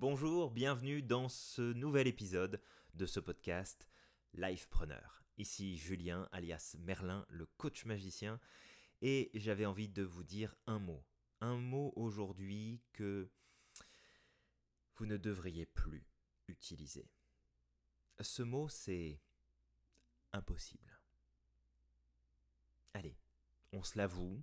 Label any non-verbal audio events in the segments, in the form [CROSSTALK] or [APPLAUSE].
Bonjour, bienvenue dans ce nouvel épisode de ce podcast Lifepreneur. Ici Julien alias Merlin, le coach magicien, et j'avais envie de vous dire un mot. Un mot aujourd'hui que vous ne devriez plus utiliser. Ce mot c'est impossible. Allez, on se l'avoue,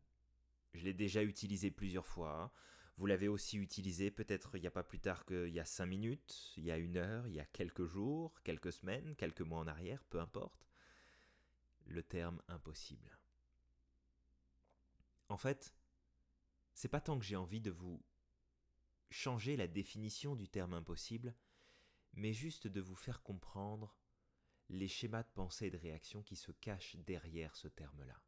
je l'ai déjà utilisé plusieurs fois. Vous l'avez aussi utilisé peut-être il n'y a pas plus tard qu'il y a cinq minutes, il y a une heure, il y a quelques jours, quelques semaines, quelques mois en arrière, peu importe. Le terme impossible. En fait, c'est pas tant que j'ai envie de vous changer la définition du terme impossible, mais juste de vous faire comprendre les schémas de pensée et de réaction qui se cachent derrière ce terme-là.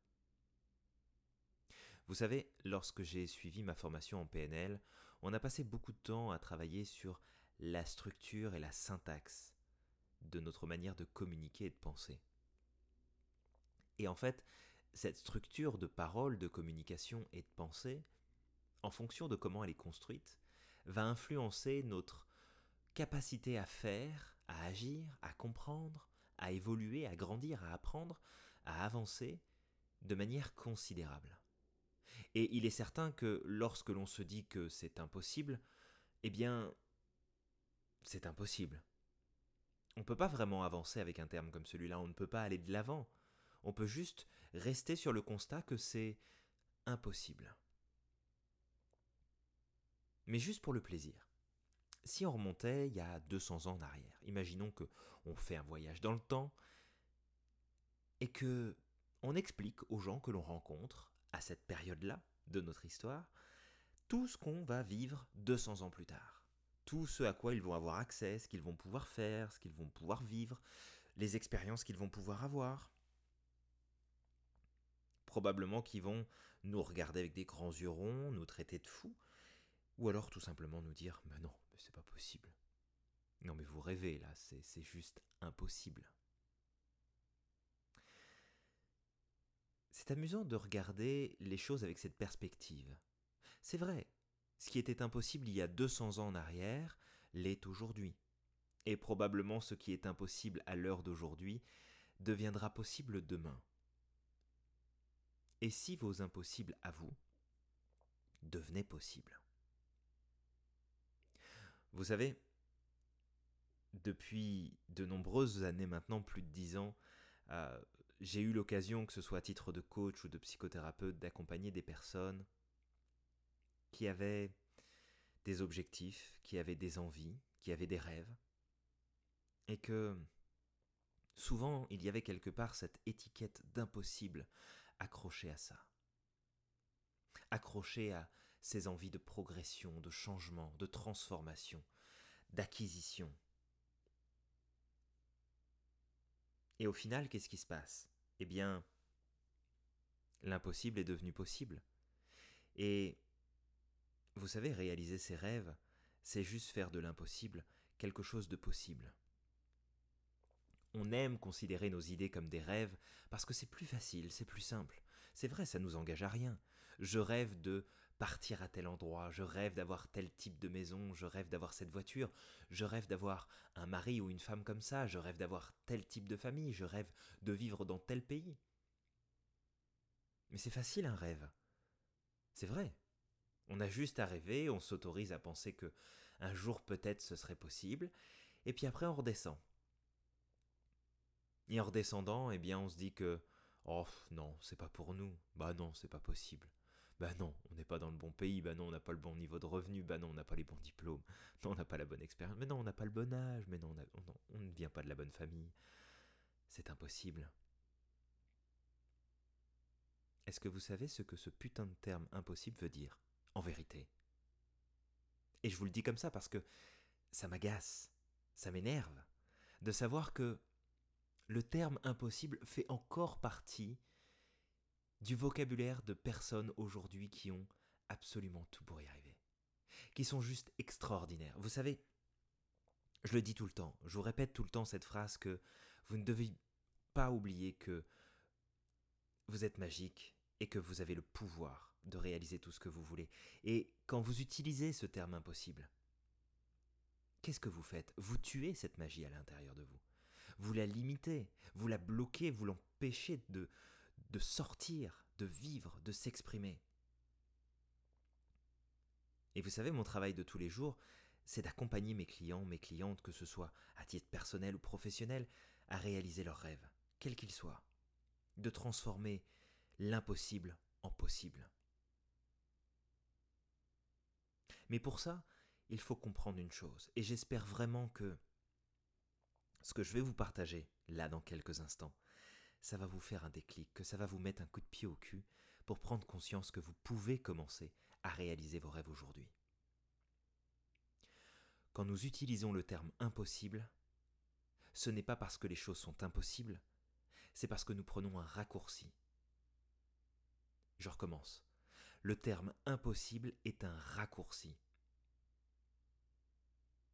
Vous savez, lorsque j'ai suivi ma formation en PNL, on a passé beaucoup de temps à travailler sur la structure et la syntaxe de notre manière de communiquer et de penser. Et en fait, cette structure de parole, de communication et de pensée, en fonction de comment elle est construite, va influencer notre capacité à faire, à agir, à comprendre, à évoluer, à grandir, à apprendre, à avancer de manière considérable. Et il est certain que lorsque l'on se dit que c'est impossible, eh bien, c'est impossible. On ne peut pas vraiment avancer avec un terme comme celui-là, on ne peut pas aller de l'avant. On peut juste rester sur le constat que c'est impossible. Mais juste pour le plaisir. Si on remontait il y a 200 ans en arrière, imaginons que on fait un voyage dans le temps et que on explique aux gens que l'on rencontre à cette période-là de notre histoire, tout ce qu'on va vivre 200 ans plus tard. Tout ce à quoi ils vont avoir accès, ce qu'ils vont pouvoir faire, ce qu'ils vont pouvoir vivre, les expériences qu'ils vont pouvoir avoir. Probablement qu'ils vont nous regarder avec des grands yeux ronds, nous traiter de fous, ou alors tout simplement nous dire Mais non, mais c'est pas possible. Non, mais vous rêvez là, c'est juste impossible. C'est amusant de regarder les choses avec cette perspective. C'est vrai, ce qui était impossible il y a 200 ans en arrière l'est aujourd'hui. Et probablement ce qui est impossible à l'heure d'aujourd'hui deviendra possible demain. Et si vos impossibles à vous devenaient possibles? Vous savez, depuis de nombreuses années maintenant, plus de dix ans, euh, j'ai eu l'occasion, que ce soit à titre de coach ou de psychothérapeute, d'accompagner des personnes qui avaient des objectifs, qui avaient des envies, qui avaient des rêves, et que souvent il y avait quelque part cette étiquette d'impossible accrochée à ça, accrochée à ces envies de progression, de changement, de transformation, d'acquisition, Et au final, qu'est-ce qui se passe? Eh bien, l'impossible est devenu possible. Et vous savez, réaliser ses rêves, c'est juste faire de l'impossible quelque chose de possible. On aime considérer nos idées comme des rêves parce que c'est plus facile, c'est plus simple. C'est vrai, ça nous engage à rien. Je rêve de partir à tel endroit, je rêve d'avoir tel type de maison, je rêve d'avoir cette voiture, je rêve d'avoir un mari ou une femme comme ça, je rêve d'avoir tel type de famille, je rêve de vivre dans tel pays. Mais c'est facile un rêve. C'est vrai. On a juste à rêver, on s'autorise à penser que un jour peut-être ce serait possible, et puis après on redescend. Et en redescendant, eh bien, on se dit que oh non, c'est pas pour nous. Bah non, c'est pas possible. Bah non, on n'est pas dans le bon pays. Bah non, on n'a pas le bon niveau de revenu. Bah non, on n'a pas les bons diplômes. Non, on n'a pas la bonne expérience. Mais non, on n'a pas le bon âge. Mais non, on, on ne vient pas de la bonne famille. C'est impossible. Est-ce que vous savez ce que ce putain de terme impossible veut dire, en vérité? Et je vous le dis comme ça parce que ça m'agace, ça m'énerve, de savoir que le terme impossible fait encore partie du vocabulaire de personnes aujourd'hui qui ont absolument tout pour y arriver, qui sont juste extraordinaires. Vous savez, je le dis tout le temps, je vous répète tout le temps cette phrase que vous ne devez pas oublier que vous êtes magique et que vous avez le pouvoir de réaliser tout ce que vous voulez. Et quand vous utilisez ce terme impossible, qu'est-ce que vous faites? Vous tuez cette magie à l'intérieur de vous. Vous la limitez, vous la bloquez, vous l'empêchez de, de sortir, de vivre, de s'exprimer. Et vous savez, mon travail de tous les jours, c'est d'accompagner mes clients, mes clientes, que ce soit à titre personnel ou professionnel, à réaliser leurs rêves, quels qu'ils soient. De transformer l'impossible en possible. Mais pour ça, il faut comprendre une chose, et j'espère vraiment que ce que je vais vous partager là dans quelques instants, ça va vous faire un déclic, que ça va vous mettre un coup de pied au cul pour prendre conscience que vous pouvez commencer à réaliser vos rêves aujourd'hui. Quand nous utilisons le terme impossible, ce n'est pas parce que les choses sont impossibles, c'est parce que nous prenons un raccourci. Je recommence. Le terme impossible est un raccourci.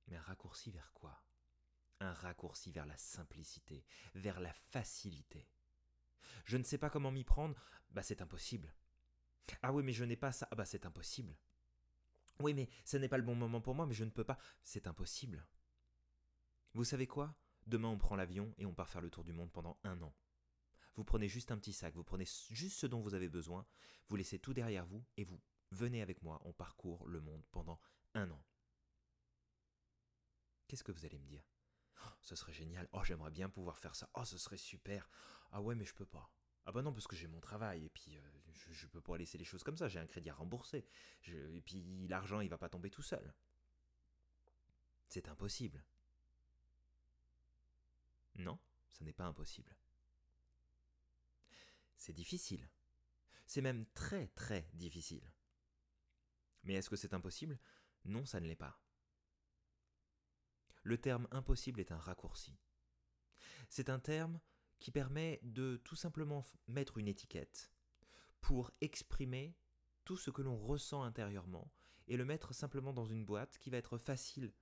Mais un raccourci vers quoi? Un raccourci vers la simplicité, vers la facilité. Je ne sais pas comment m'y prendre, bah c'est impossible. Ah oui, mais je n'ai pas ça, ah bah c'est impossible. Oui, mais ce n'est pas le bon moment pour moi, mais je ne peux pas, c'est impossible. Vous savez quoi? Demain on prend l'avion et on part faire le tour du monde pendant un an. Vous prenez juste un petit sac, vous prenez juste ce dont vous avez besoin, vous laissez tout derrière vous et vous venez avec moi, on parcourt le monde pendant un an. Qu'est-ce que vous allez me dire? Oh, Ce serait génial. Oh, j'aimerais bien pouvoir faire ça. Oh, ce serait super. Ah ouais, mais je peux pas. Ah bah non, parce que j'ai mon travail, et puis euh, je, peux pas laisser les choses comme ça, j'ai un crédit à rembourser. et puis l'argent, il va pas tomber tout seul. C'est impossible. Non, ce n'est pas impossible. C'est difficile. C'est même très très difficile. Mais est-ce que c'est impossible? Non, ça ne l'est pas. Le terme impossible est un raccourci. C'est un terme qui permet de tout simplement mettre une étiquette pour exprimer tout ce que l'on ressent intérieurement et le mettre simplement dans une boîte qui va être facile.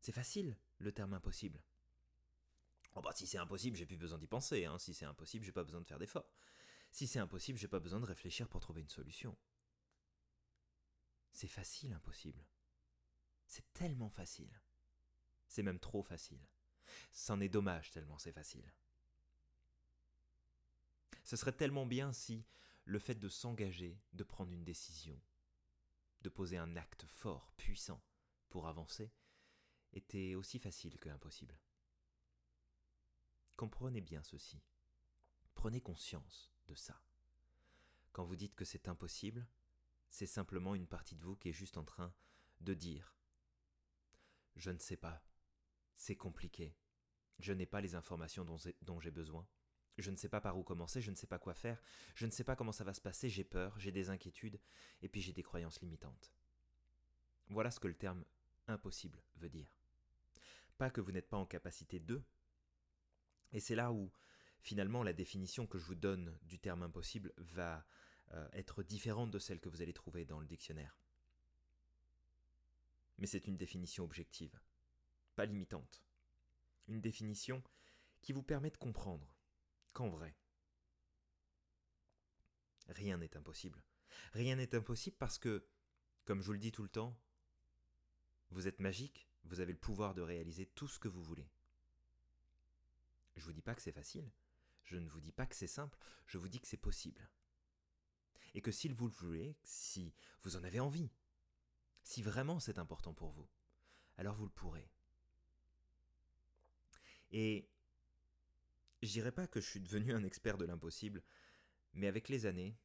C'est facile, le terme impossible. Oh bah si c'est impossible, j'ai plus besoin d'y penser. Hein. Si c'est impossible, j'ai pas besoin de faire d'efforts. Si c'est impossible, j'ai pas besoin de réfléchir pour trouver une solution. C'est facile, impossible. C'est tellement facile. C'est même trop facile. C'en est dommage tellement c'est facile. Ce serait tellement bien si le fait de s'engager, de prendre une décision, de poser un acte fort, puissant, pour avancer, était aussi facile que impossible. Comprenez bien ceci. Prenez conscience de ça. Quand vous dites que c'est impossible, c'est simplement une partie de vous qui est juste en train de dire ⁇ Je ne sais pas, c'est compliqué. Je n'ai pas les informations dont j'ai besoin. Je ne sais pas par où commencer, je ne sais pas quoi faire, je ne sais pas comment ça va se passer, j'ai peur, j'ai des inquiétudes, et puis j'ai des croyances limitantes. Voilà ce que le terme impossible veut dire. Pas que vous n'êtes pas en capacité de, et c'est là où finalement la définition que je vous donne du terme impossible va euh, être différente de celle que vous allez trouver dans le dictionnaire. Mais c'est une définition objective pas limitante. Une définition qui vous permet de comprendre qu'en vrai, rien n'est impossible. Rien n'est impossible parce que, comme je vous le dis tout le temps, vous êtes magique, vous avez le pouvoir de réaliser tout ce que vous voulez. Je ne vous dis pas que c'est facile, je ne vous dis pas que c'est simple, je vous dis que c'est possible. Et que si vous le voulez, si vous en avez envie, si vraiment c'est important pour vous, alors vous le pourrez. Et je dirais pas que je suis devenu un expert de l'impossible, mais avec les années,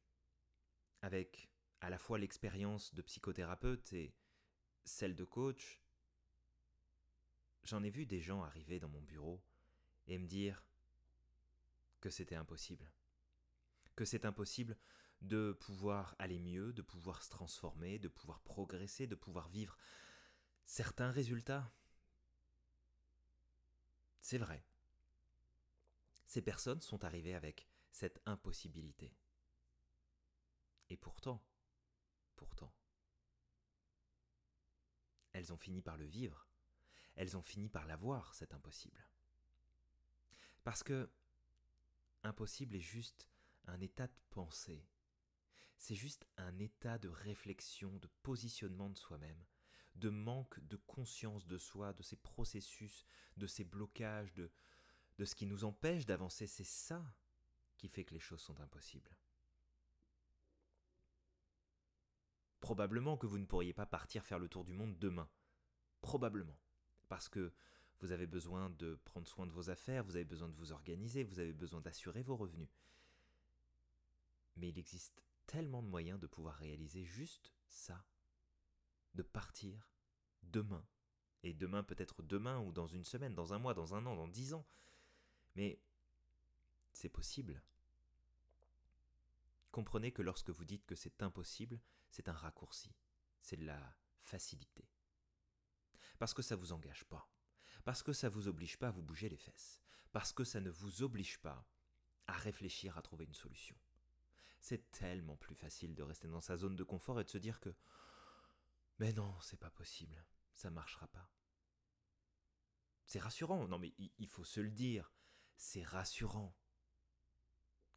avec à la fois l'expérience de psychothérapeute et celle de coach, j'en ai vu des gens arriver dans mon bureau et me dire que c'était impossible. Que c'est impossible de pouvoir aller mieux, de pouvoir se transformer, de pouvoir progresser, de pouvoir vivre certains résultats c'est vrai. Ces personnes sont arrivées avec cette impossibilité. Et pourtant, pourtant, elles ont fini par le vivre, elles ont fini par l'avoir, cet impossible. Parce que impossible est juste un état de pensée, c'est juste un état de réflexion, de positionnement de soi-même, de manque de conscience de soi, de ces processus, de ces blocages, de, de ce qui nous empêche d'avancer. C'est ça qui fait que les choses sont impossibles. Probablement que vous ne pourriez pas partir faire le tour du monde demain. Probablement. Parce que vous avez besoin de prendre soin de vos affaires, vous avez besoin de vous organiser, vous avez besoin d'assurer vos revenus. Mais il existe tellement de moyens de pouvoir réaliser juste ça. De partir demain. Et demain peut-être demain ou dans une semaine, dans un mois, dans un an, dans dix ans. Mais c'est possible. Comprenez que lorsque vous dites que c'est impossible, c'est un raccourci, c'est de la facilité. Parce que ça ne vous engage pas, parce que ça ne vous oblige pas à vous bouger les fesses, parce que ça ne vous oblige pas à réfléchir à trouver une solution. C'est tellement plus facile de rester dans sa zone de confort et de se dire que mais non, c'est pas possible, ça marchera pas. C'est rassurant, non mais il faut se le dire, c'est rassurant.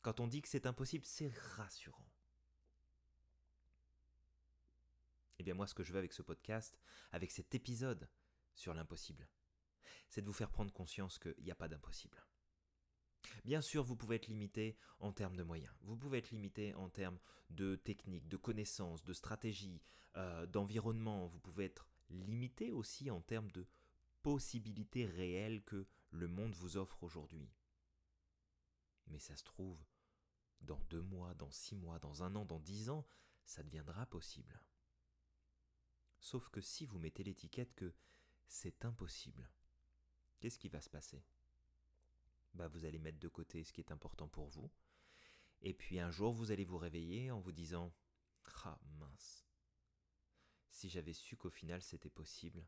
Quand on dit que c'est impossible, c'est rassurant. Eh bien moi, ce que je veux avec ce podcast, avec cet épisode sur l'impossible, c'est de vous faire prendre conscience qu'il n'y a pas d'impossible. Bien sûr, vous pouvez être limité en termes de moyens, vous pouvez être limité en termes de techniques, de connaissances, de stratégies, euh, d'environnement, vous pouvez être limité aussi en termes de possibilités réelles que le monde vous offre aujourd'hui. Mais ça se trouve, dans deux mois, dans six mois, dans un an, dans dix ans, ça deviendra possible. Sauf que si vous mettez l'étiquette que c'est impossible, qu'est-ce qui va se passer? Bah, Vous allez mettre de côté ce qui est important pour vous, et puis un jour vous allez vous réveiller en vous disant Ah mince, si j'avais su qu'au final c'était possible,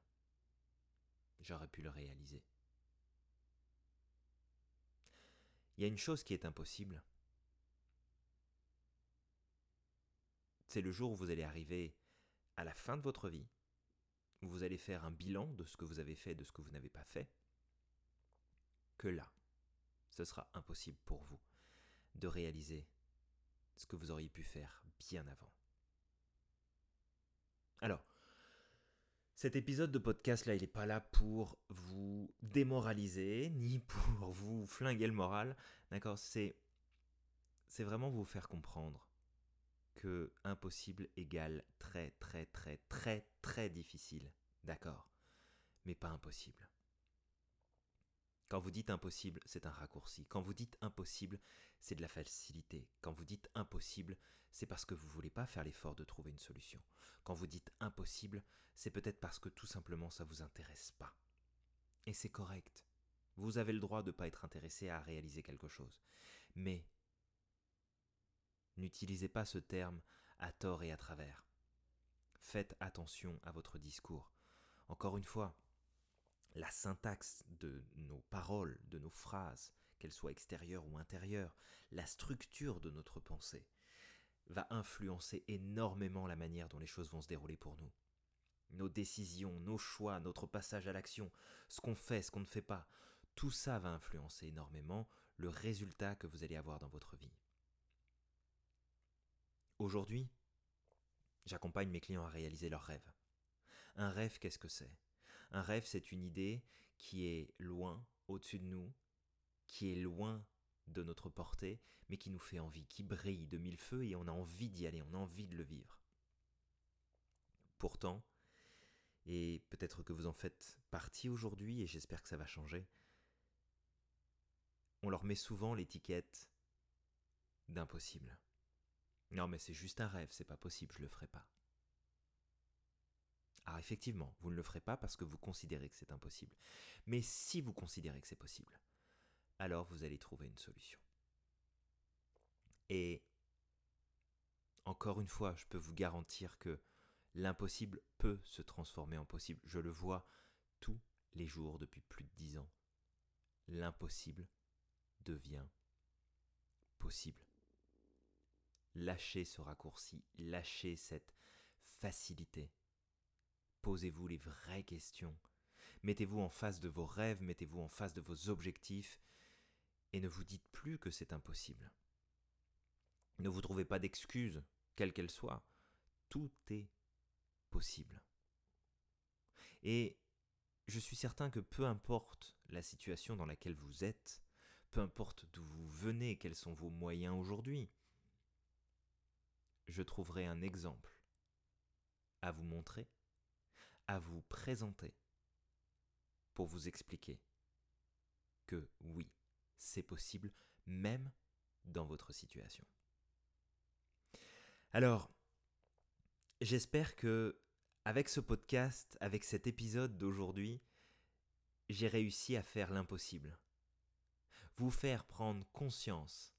j'aurais pu le réaliser. Il y a une chose qui est impossible. C'est le jour où vous allez arriver à la fin de votre vie, où vous allez faire un bilan de ce que vous avez fait et de ce que vous n'avez pas fait, que là, ce sera impossible pour vous de réaliser ce que vous auriez pu faire bien avant. Alors, cet épisode de podcast là, il n'est pas là pour vous démoraliser, ni [LAUGHS] pour vous flinguer le moral, d'accord? C'est c'est vraiment vous faire comprendre que impossible égale très très très très très difficile. D'accord? Mais pas impossible. Quand vous dites impossible, c'est un raccourci. Quand vous dites impossible, c'est de la facilité. Quand vous dites impossible, c'est parce que vous ne voulez pas faire l'effort de trouver une solution. Quand vous dites impossible, c'est peut-être parce que tout simplement ça ne vous intéresse pas. Et c'est correct. Vous avez le droit de ne pas être intéressé à réaliser quelque chose. Mais N'utilisez pas ce terme à tort et à travers. Faites attention à votre discours. Encore une fois, la syntaxe de nos paroles, de nos phrases, qu'elles soient extérieures ou intérieures, la structure de notre pensée, va influencer énormément la manière dont les choses vont se dérouler pour nous. Nos décisions, nos choix, notre passage à l'action, ce qu'on fait, ce qu'on ne fait pas, tout ça va influencer énormément le résultat que vous allez avoir dans votre vie. Aujourd'hui, j'accompagne mes clients à réaliser leurs rêves. Un rêve, qu'est-ce que c'est? Un rêve, c'est une idée qui est loin, au-dessus de nous, qui est loin de notre portée, mais qui nous fait envie, qui brille de mille feux et on a envie d'y aller, on a envie de le vivre. Pourtant, et peut-être que vous en faites partie aujourd'hui, et j'espère que ça va changer, on leur met souvent l'étiquette d'impossible. Non, mais c'est juste un rêve, c'est pas possible, je le ferai pas. Alors effectivement, vous ne le ferez pas parce que vous considérez que c'est impossible. Mais si vous considérez que c'est possible, alors vous allez trouver une solution. Et encore une fois, je peux vous garantir que l'impossible peut se transformer en possible. Je le vois tous les jours depuis plus de dix ans. L'impossible devient possible. Lâchez ce raccourci, lâchez cette facilité. Posez-vous les vraies questions. Mettez-vous en face de vos rêves, mettez-vous en face de vos objectifs, et ne vous dites plus que c'est impossible. Ne vous trouvez pas d'excuses, quelles qu'elles soient. Tout est possible. Et je suis certain que peu importe la situation dans laquelle vous êtes, peu importe d'où vous venez, quels sont vos moyens aujourd'hui, je trouverai un exemple à vous montrer, à vous présenter, pour vous expliquer que oui, c'est possible, même dans votre situation. Alors, j'espère que avec ce podcast, avec cet épisode d'aujourd'hui, j'ai réussi à faire l'impossible. Vous faire prendre conscience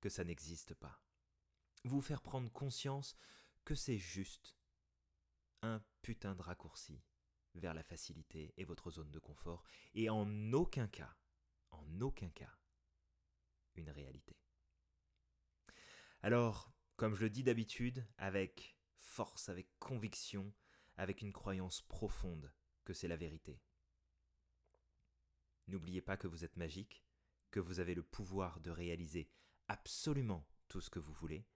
que ça n'existe pas. Vous faire prendre conscience que c'est juste un putain de raccourci vers la facilité et votre zone de confort, et en aucun cas, en aucun cas, une réalité. Alors, comme je le dis d'habitude, avec force, avec conviction, avec une croyance profonde que c'est la vérité. N'oubliez pas que vous êtes magique, que vous avez le pouvoir de réaliser absolument tout ce que vous voulez.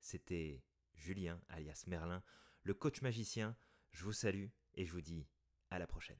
C'était Julien, alias Merlin, le coach magicien. Je vous salue et je vous dis à la prochaine.